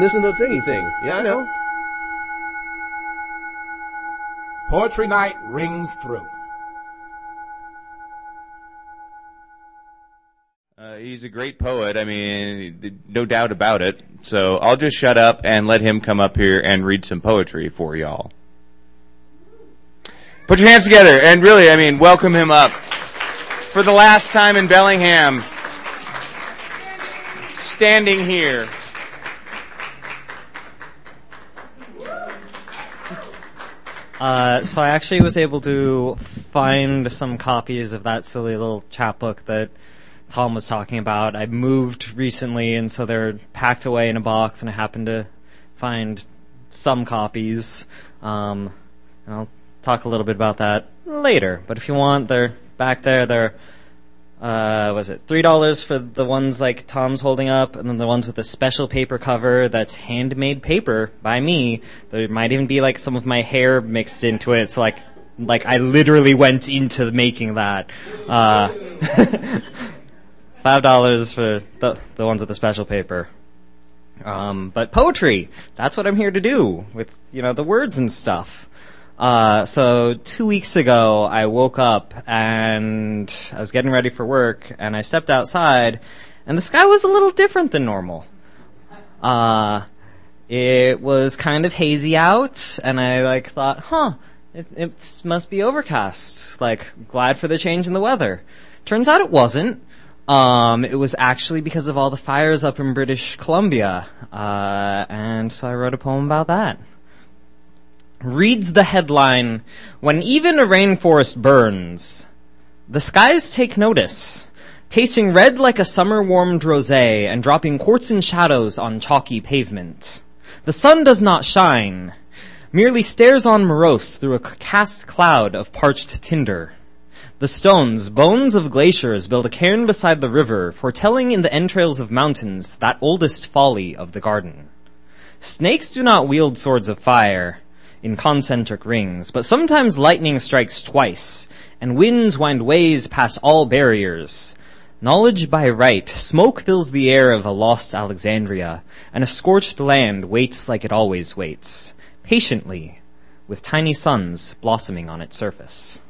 Well, this is the thingy thing. Yeah, I know. Poetry night rings through. Uh, he's a great poet. I mean, no doubt about it. So I'll just shut up and let him come up here and read some poetry for y'all. Put your hands together and really, I mean, welcome him up for the last time in Bellingham. Standing here. Uh, so I actually was able to find some copies of that silly little chapbook that Tom was talking about. I moved recently, and so they're packed away in a box, and I happened to find some copies. Um, and I'll talk a little bit about that later. But if you want, they're back there. They're uh, was it three dollars for the ones like Tom's holding up, and then the ones with the special paper cover that's handmade paper by me. There might even be like some of my hair mixed into it. So like, like I literally went into making that. Uh, Five dollars for the the ones with the special paper. Um, but poetry, that's what I'm here to do with you know the words and stuff. Uh, so two weeks ago, I woke up and I was getting ready for work, and I stepped outside, and the sky was a little different than normal. Uh, it was kind of hazy out, and I like thought, huh, it, it must be overcast. Like, glad for the change in the weather. Turns out it wasn't. Um, it was actually because of all the fires up in British Columbia, uh, and so I wrote a poem about that reads the headline, When even a rainforest burns, the skies take notice, tasting red like a summer warmed rosé and dropping quartz and shadows on chalky pavement. The sun does not shine, merely stares on morose through a cast cloud of parched tinder. The stones, bones of glaciers, build a cairn beside the river, foretelling in the entrails of mountains that oldest folly of the garden. Snakes do not wield swords of fire, in concentric rings, but sometimes lightning strikes twice, and winds wind ways past all barriers. Knowledge by right, smoke fills the air of a lost Alexandria, and a scorched land waits like it always waits, patiently, with tiny suns blossoming on its surface.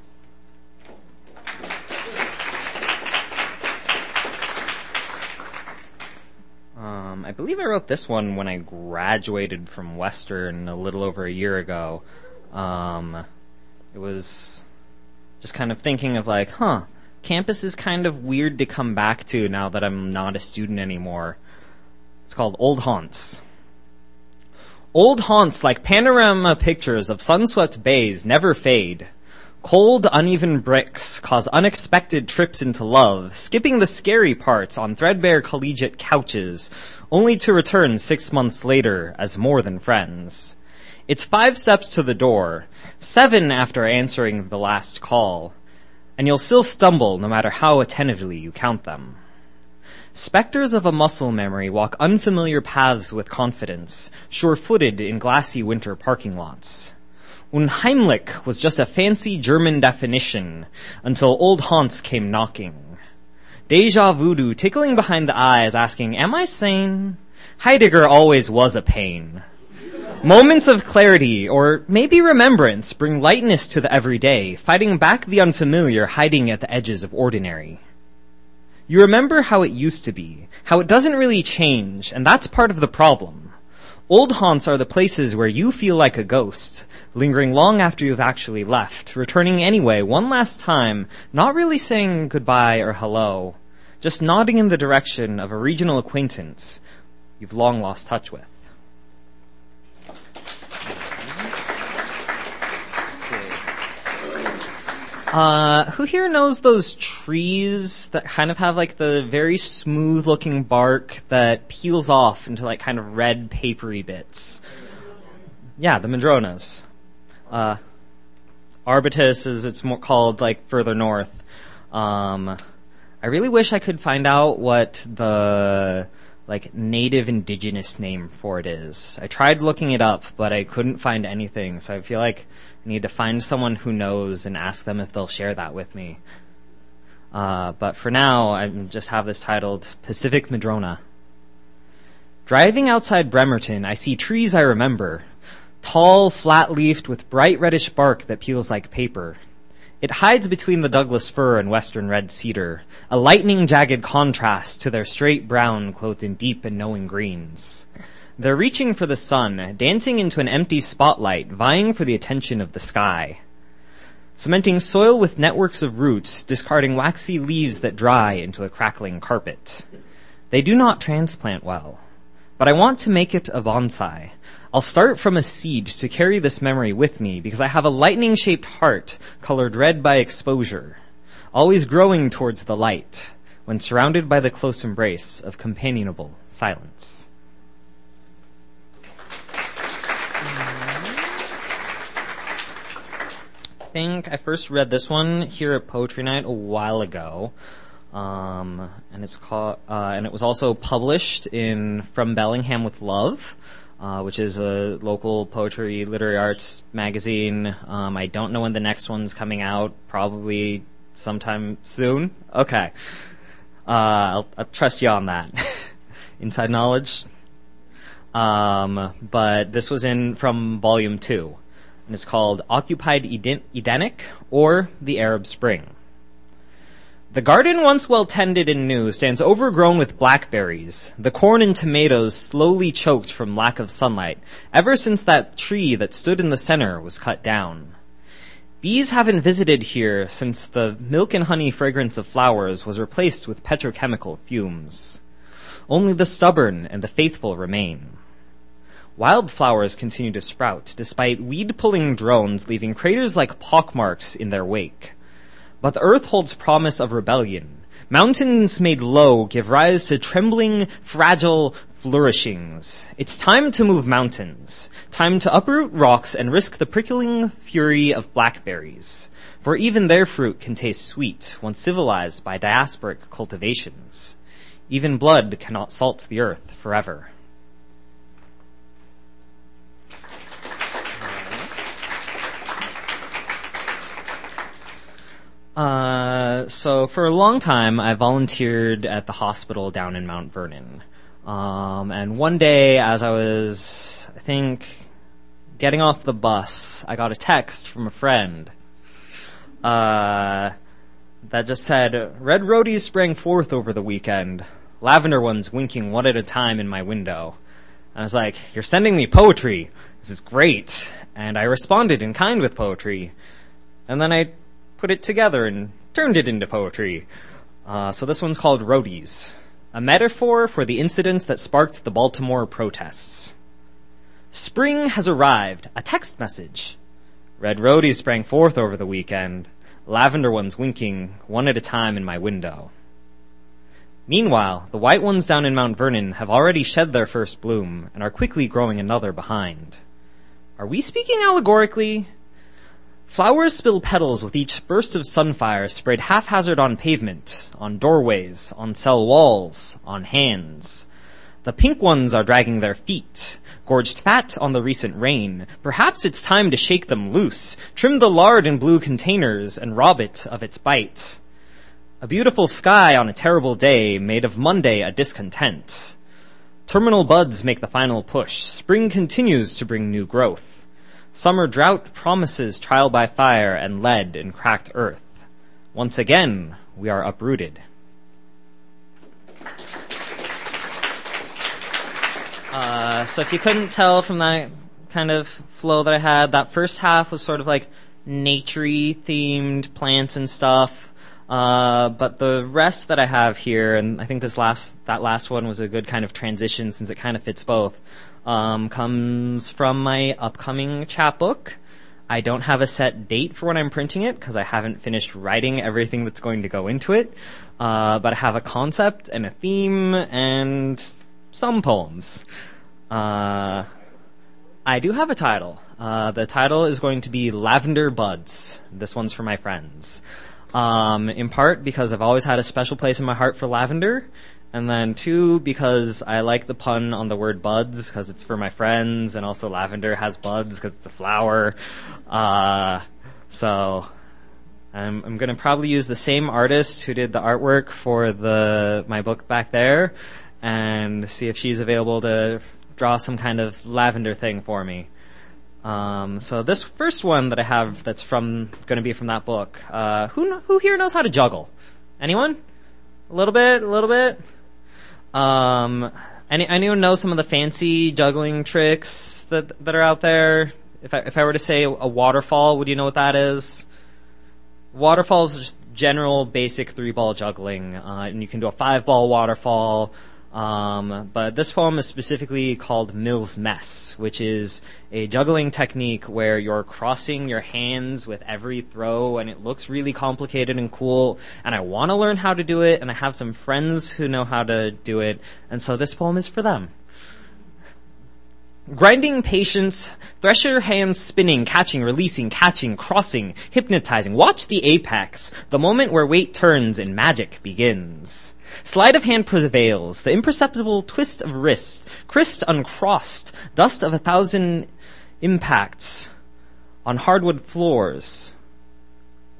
Um, I believe I wrote this one when I graduated from Western a little over a year ago. Um, it was just kind of thinking of like, huh, campus is kind of weird to come back to now that I'm not a student anymore. It's called Old Haunts. Old haunts like panorama pictures of sun-swept bays never fade. Cold, uneven bricks cause unexpected trips into love, skipping the scary parts on threadbare collegiate couches, only to return six months later as more than friends. It's five steps to the door, seven after answering the last call, and you'll still stumble no matter how attentively you count them. Spectres of a muscle memory walk unfamiliar paths with confidence, sure-footed in glassy winter parking lots. Unheimlich was just a fancy German definition until old haunts came knocking. Deja voodoo tickling behind the eyes asking, am I sane? Heidegger always was a pain. Moments of clarity, or maybe remembrance, bring lightness to the everyday, fighting back the unfamiliar hiding at the edges of ordinary. You remember how it used to be, how it doesn't really change, and that's part of the problem. Old haunts are the places where you feel like a ghost, lingering long after you've actually left, returning anyway one last time, not really saying goodbye or hello, just nodding in the direction of a regional acquaintance you've long lost touch with. Uh, who here knows those trees that kind of have like the very smooth looking bark that peels off into like kind of red papery bits? yeah, the Madronas. Uh, Arbutus is it's more called like further north. Um, I really wish I could find out what the like native indigenous name for it is. I tried looking it up, but I couldn't find anything. So I feel like I need to find someone who knows and ask them if they'll share that with me. Uh, but for now, I just have this titled Pacific Madrona. Driving outside Bremerton, I see trees I remember. Tall, flat-leafed with bright reddish bark that peels like paper. It hides between the Douglas fir and western red cedar, a lightning jagged contrast to their straight brown clothed in deep and knowing greens. They're reaching for the sun, dancing into an empty spotlight, vying for the attention of the sky. Cementing soil with networks of roots, discarding waxy leaves that dry into a crackling carpet. They do not transplant well, but I want to make it a bonsai, I'll start from a seed to carry this memory with me because I have a lightning shaped heart colored red by exposure, always growing towards the light when surrounded by the close embrace of companionable silence. I think I first read this one here at Poetry Night a while ago. Um, and it's called, uh, and it was also published in From Bellingham with Love, uh, which is a local poetry, literary arts magazine. Um, I don't know when the next one's coming out. Probably sometime soon. Okay. Uh, I'll, I'll, trust you on that. Inside knowledge. Um, but this was in from volume two, and it's called "Occupied Eden- Edenic" or "The Arab Spring." The garden once well tended and new stands overgrown with blackberries, the corn and tomatoes slowly choked from lack of sunlight, ever since that tree that stood in the center was cut down. Bees haven't visited here since the milk and honey fragrance of flowers was replaced with petrochemical fumes. Only the stubborn and the faithful remain. Wildflowers continue to sprout, despite weed-pulling drones leaving craters like pockmarks in their wake. But the earth holds promise of rebellion. Mountains made low give rise to trembling, fragile flourishings. It's time to move mountains. Time to uproot rocks and risk the prickling fury of blackberries. For even their fruit can taste sweet once civilized by diasporic cultivations. Even blood cannot salt the earth forever. Uh, so for a long time, I volunteered at the hospital down in Mount Vernon. Um, and one day, as I was, I think, getting off the bus, I got a text from a friend. Uh, that just said, Red roadies sprang forth over the weekend. Lavender ones winking one at a time in my window. I was like, you're sending me poetry. This is great. And I responded in kind with poetry. And then I put it together and turned it into poetry. Uh, so this one's called Roadies, a metaphor for the incidents that sparked the Baltimore protests. Spring has arrived, a text message. Red roadies sprang forth over the weekend, lavender ones winking one at a time in my window. Meanwhile, the white ones down in Mount Vernon have already shed their first bloom and are quickly growing another behind. Are we speaking allegorically? Flowers spill petals with each burst of sunfire sprayed haphazard on pavement, on doorways, on cell walls, on hands. The pink ones are dragging their feet, gorged fat on the recent rain. Perhaps it's time to shake them loose, trim the lard in blue containers, and rob it of its bite. A beautiful sky on a terrible day made of Monday a discontent. Terminal buds make the final push. Spring continues to bring new growth. Summer drought promises trial by fire and lead in cracked earth. Once again, we are uprooted. Uh, so if you couldn't tell from that kind of flow that I had, that first half was sort of like naturey themed plants and stuff. Uh, but the rest that I have here, and I think this last that last one was a good kind of transition since it kind of fits both um, comes from my upcoming chapbook. I don't have a set date for when I'm printing it because I haven't finished writing everything that's going to go into it. Uh, but I have a concept and a theme and some poems. Uh, I do have a title. Uh, the title is going to be Lavender Buds. This one's for my friends. Um, in part because I've always had a special place in my heart for lavender, and then two because I like the pun on the word buds because it's for my friends, and also lavender has buds because it's a flower. Uh, so I'm, I'm gonna probably use the same artist who did the artwork for the my book back there, and see if she's available to draw some kind of lavender thing for me. Um, so this first one that I have that's from going to be from that book. Uh, who who here knows how to juggle? Anyone? A little bit, a little bit. Um, any anyone know some of the fancy juggling tricks that that are out there? If I if I were to say a waterfall, would you know what that is? Waterfall is just general basic three ball juggling, uh, and you can do a five ball waterfall. Um, but this poem is specifically called Mill's Mess, which is a juggling technique where you're crossing your hands with every throw, and it looks really complicated and cool. And I want to learn how to do it, and I have some friends who know how to do it, and so this poem is for them. Grinding patience, thresher hands spinning, catching, releasing, catching, crossing, hypnotizing. Watch the apex, the moment where weight turns and magic begins. Sleight of hand prevails, the imperceptible twist of wrist, crist uncrossed, dust of a thousand impacts on hardwood floors.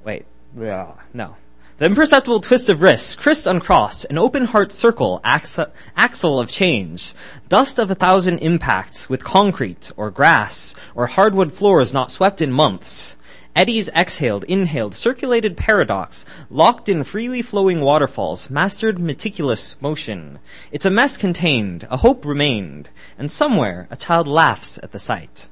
Wait, yeah, no. The imperceptible twist of wrist, crist uncrossed, an open heart circle, axle of change, dust of a thousand impacts with concrete or grass or hardwood floors not swept in months. Eddies exhaled, inhaled, circulated paradox, locked in freely flowing waterfalls, mastered meticulous motion. It's a mess contained, a hope remained, and somewhere a child laughs at the sight.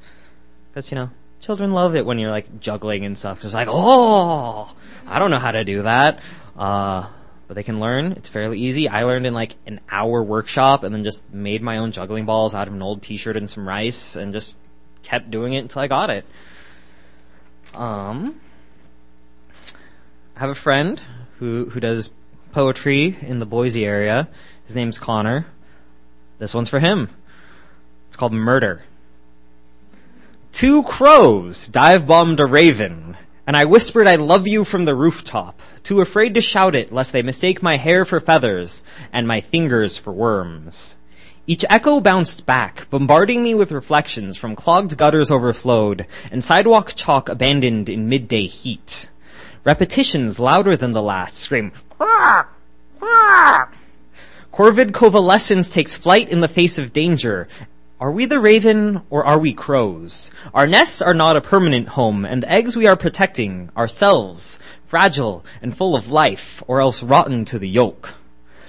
Because, you know, children love it when you're like juggling and stuff. Just like, oh, I don't know how to do that. Uh, but they can learn. It's fairly easy. I learned in like an hour workshop and then just made my own juggling balls out of an old t-shirt and some rice and just kept doing it until I got it. Um, I have a friend who who does poetry in the Boise area. His name's Connor. This one's for him. It's called Murder. Two crows dive bombed a raven, and I whispered I love you from the rooftop, too afraid to shout it lest they mistake my hair for feathers and my fingers for worms. Each echo bounced back, bombarding me with reflections from clogged gutters overflowed and sidewalk chalk abandoned in midday heat. Repetitions louder than the last scream. Corvid convalescence takes flight in the face of danger. Are we the raven or are we crows? Our nests are not a permanent home and the eggs we are protecting, ourselves, fragile and full of life or else rotten to the yolk.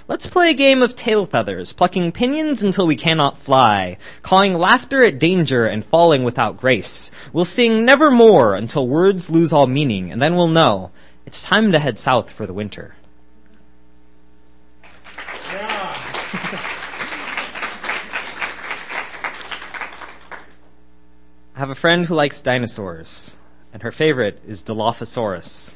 Let's play a game of tail feathers, plucking pinions until we cannot fly, cawing laughter at danger and falling without grace. We'll sing nevermore until words lose all meaning, and then we'll know it's time to head south for the winter. I have a friend who likes dinosaurs, and her favorite is Dilophosaurus.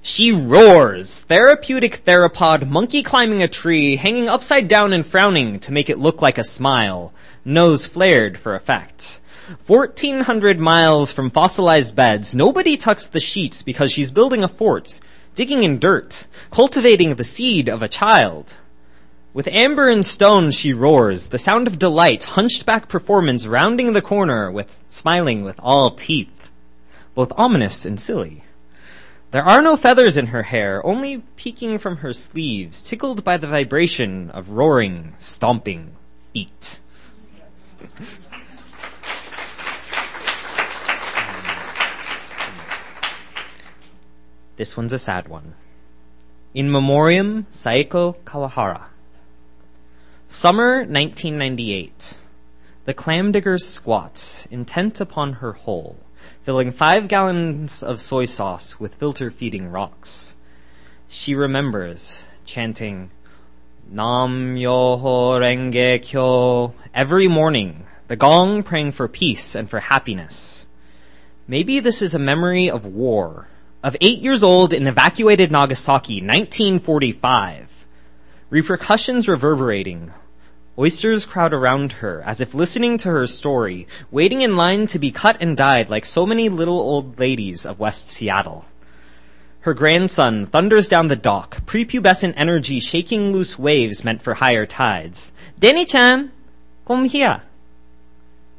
She roars, therapeutic theropod, monkey climbing a tree, hanging upside down and frowning to make it look like a smile, nose flared for effect. 1400 miles from fossilized beds, nobody tucks the sheets because she's building a fort, digging in dirt, cultivating the seed of a child. With amber and stone she roars, the sound of delight, hunched back performance rounding the corner with smiling with all teeth, both ominous and silly. There are no feathers in her hair, only peeking from her sleeves, tickled by the vibration of roaring, stomping feet. This one's a sad one. In Memoriam, Saeko Kawahara. Summer 1998. The clam digger squats, intent upon her hole, filling five gallons of soy sauce with filter feeding rocks. She remembers, chanting, Nam Myoho Renge Kyo, every morning, the gong praying for peace and for happiness. Maybe this is a memory of war, of eight years old in evacuated Nagasaki, 1945. Repercussions reverberating, Oysters crowd around her, as if listening to her story, waiting in line to be cut and dyed like so many little old ladies of West Seattle. Her grandson thunders down the dock, prepubescent energy shaking loose waves meant for higher tides. Danny-chan, come here.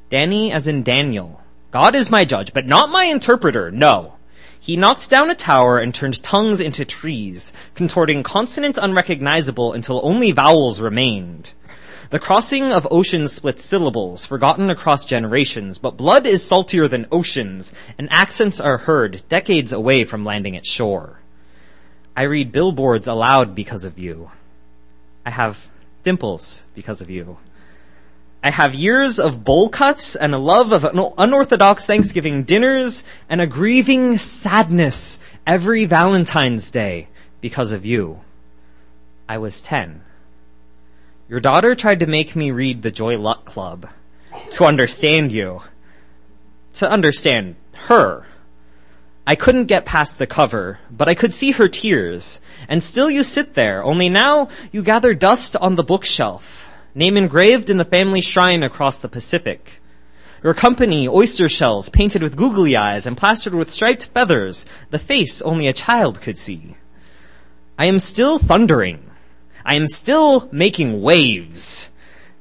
Danny as in Daniel. God is my judge, but not my interpreter, no. He knocked down a tower and turned tongues into trees, contorting consonants unrecognizable until only vowels remained. The crossing of oceans splits syllables, forgotten across generations, but blood is saltier than oceans, and accents are heard decades away from landing at shore. I read billboards aloud because of you. I have dimples because of you. I have years of bowl cuts and a love of unorthodox Thanksgiving dinners and a grieving sadness every Valentine's Day because of you. I was 10. Your daughter tried to make me read the Joy Luck Club to understand you. To understand her. I couldn't get past the cover, but I could see her tears. And still you sit there, only now you gather dust on the bookshelf name engraved in the family shrine across the Pacific. Your company, oyster shells painted with googly eyes and plastered with striped feathers, the face only a child could see. I am still thundering. I am still making waves.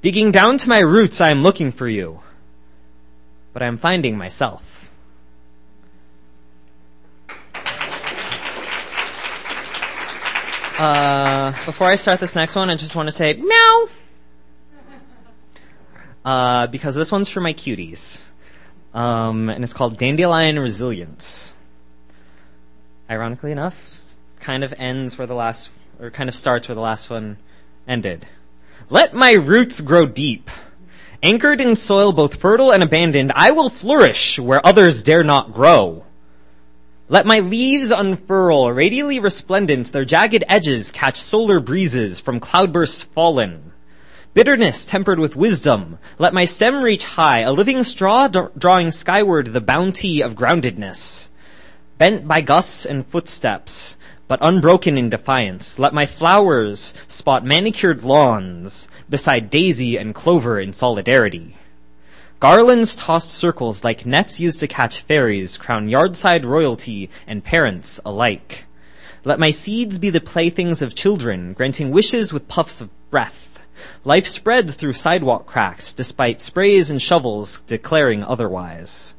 Digging down to my roots, I am looking for you. But I am finding myself. Uh, before I start this next one, I just want to say meow uh, because this one's for my cuties. Um, and it's called Dandelion Resilience. Ironically enough, kind of ends where the last, or kind of starts where the last one ended. Let my roots grow deep. Anchored in soil both fertile and abandoned, I will flourish where others dare not grow. Let my leaves unfurl, radially resplendent, their jagged edges catch solar breezes from cloudbursts fallen. Bitterness tempered with wisdom. Let my stem reach high, a living straw d- drawing skyward the bounty of groundedness. Bent by gusts and footsteps, but unbroken in defiance, let my flowers spot manicured lawns beside daisy and clover in solidarity. Garlands tossed circles like nets used to catch fairies crown yardside royalty and parents alike. Let my seeds be the playthings of children, granting wishes with puffs of breath Life spreads through sidewalk cracks despite sprays and shovels declaring otherwise.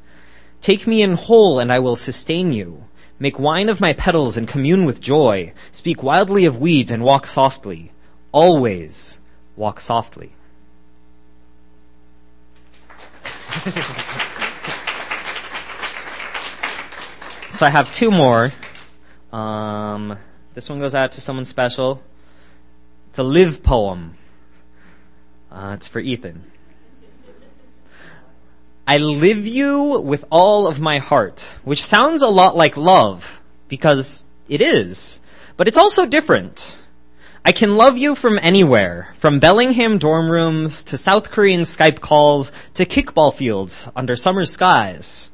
Take me in whole and I will sustain you. Make wine of my petals and commune with joy. Speak wildly of weeds and walk softly. Always walk softly. so I have two more. Um, this one goes out to someone special. It's a live poem. Uh, it's for Ethan. I live you with all of my heart, which sounds a lot like love, because it is. But it's also different. I can love you from anywhere, from Bellingham dorm rooms to South Korean Skype calls to kickball fields under summer skies.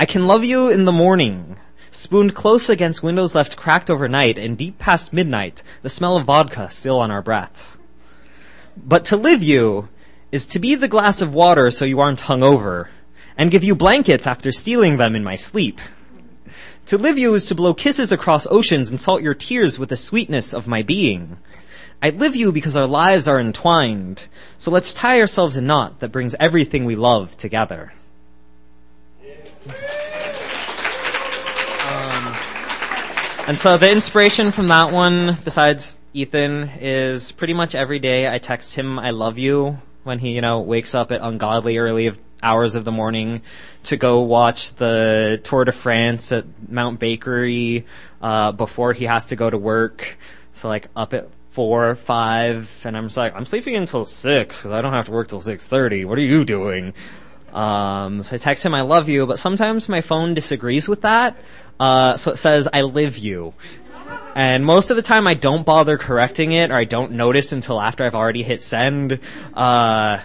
I can love you in the morning, spooned close against windows left cracked overnight and deep past midnight, the smell of vodka still on our breaths. But to live you is to be the glass of water so you aren't hungover, and give you blankets after stealing them in my sleep. To live you is to blow kisses across oceans and salt your tears with the sweetness of my being. I live you because our lives are entwined, so let's tie ourselves a knot that brings everything we love together. Um, and so the inspiration from that one, besides Ethan is pretty much every day I text him I love you when he, you know, wakes up at ungodly early hours of the morning to go watch the Tour de France at Mount Bakery uh, before he has to go to work. So like up at four, five, and I'm just like, I'm sleeping until six because I don't have to work till six thirty. What are you doing? Um, so I text him, I love you, but sometimes my phone disagrees with that. Uh, so it says, I live you. And most of the time I don't bother correcting it or I don't notice until after I've already hit send. Uh,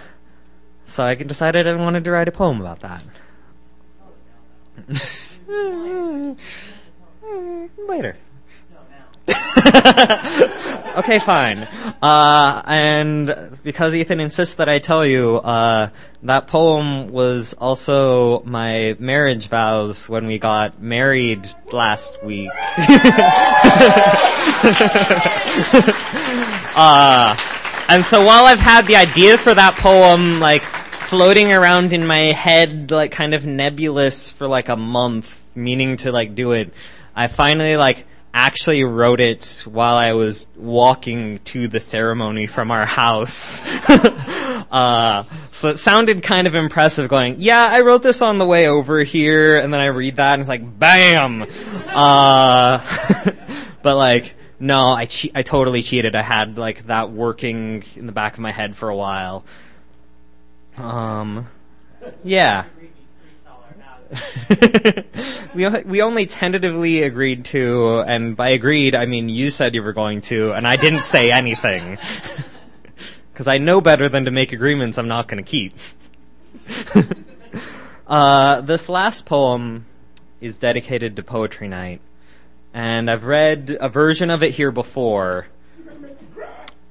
so I decided I wanted to write a poem about that. Later. okay, fine. Uh, and because Ethan insists that I tell you, uh, that poem was also my marriage vows when we got married last week. uh, and so while I've had the idea for that poem, like, floating around in my head, like, kind of nebulous for like a month, meaning to like do it, I finally like actually wrote it while I was walking to the ceremony from our house. uh, so it sounded kind of impressive going, yeah, I wrote this on the way over here, and then I read that and it's like, bam! Uh, but like, no, I che- I totally cheated. I had like that working in the back of my head for a while. Um, yeah. we we only tentatively agreed to, and by agreed I mean you said you were going to, and I didn't say anything because I know better than to make agreements I'm not going to keep. uh, this last poem is dedicated to Poetry Night, and I've read a version of it here before.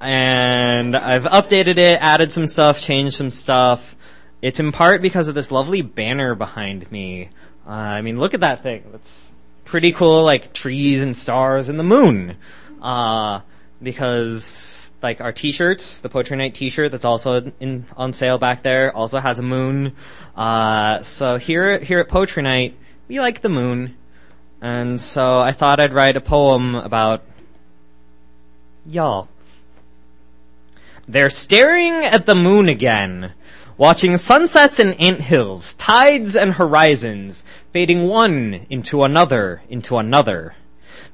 And I've updated it, added some stuff, changed some stuff. It's in part because of this lovely banner behind me. Uh, I mean, look at that thing. That's pretty cool, like trees and stars and the moon. Uh, because like our t-shirts, the Poetry Night t-shirt that's also in, on sale back there also has a moon. Uh, so here, here at Poetry Night, we like the moon. And so I thought I'd write a poem about y'all. They're staring at the moon again, watching sunsets and anthills, tides and horizons, fading one into another, into another.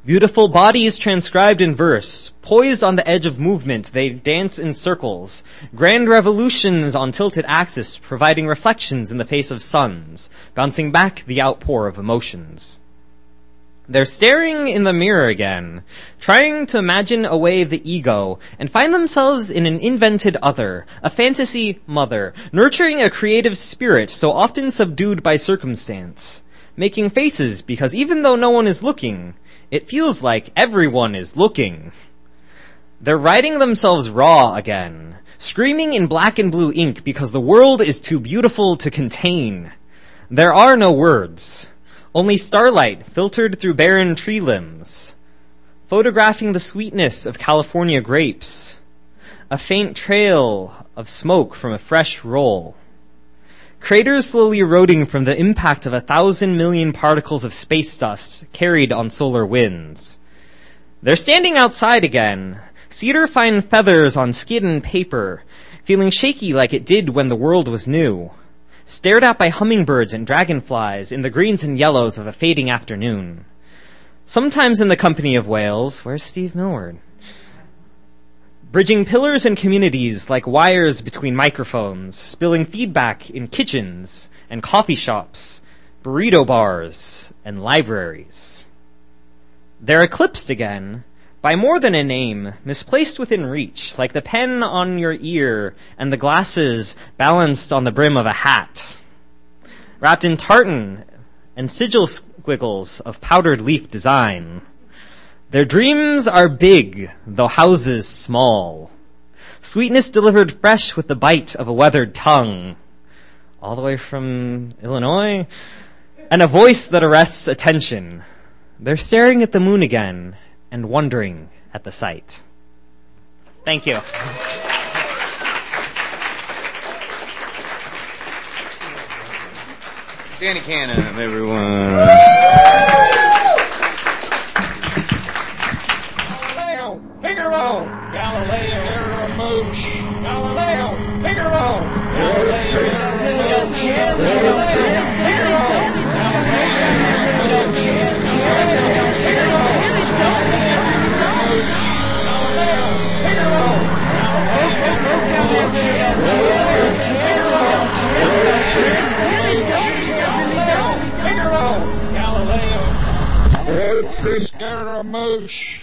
Beautiful bodies transcribed in verse, poised on the edge of movement, they dance in circles. Grand revolutions on tilted axis, providing reflections in the face of suns, bouncing back the outpour of emotions. They're staring in the mirror again, trying to imagine away the ego, and find themselves in an invented other, a fantasy mother, nurturing a creative spirit so often subdued by circumstance. Making faces because even though no one is looking, it feels like everyone is looking. They're writing themselves raw again, screaming in black and blue ink because the world is too beautiful to contain. There are no words. Only starlight filtered through barren tree limbs, photographing the sweetness of California grapes, a faint trail of smoke from a fresh roll, craters slowly eroding from the impact of a thousand million particles of space dust carried on solar winds. They're standing outside again, cedar fine feathers on skin and paper, feeling shaky like it did when the world was new stared at by hummingbirds and dragonflies in the greens and yellows of a fading afternoon. Sometimes in the company of whales, where's Steve Millward? Bridging pillars and communities like wires between microphones, spilling feedback in kitchens and coffee shops, burrito bars and libraries. They're eclipsed again by more than a name, misplaced within reach, like the pen on your ear and the glasses balanced on the brim of a hat. Wrapped in tartan and sigil squiggles of powdered leaf design. Their dreams are big, though houses small. Sweetness delivered fresh with the bite of a weathered tongue. All the way from Illinois. And a voice that arrests attention. They're staring at the moon again and wondering at the sight. Thank you. Danny Canham, everyone. Galileo, Figaro, Galileo, Scaramouche, Galileo, Figaro, Galileo, Figaro, Scaramouche.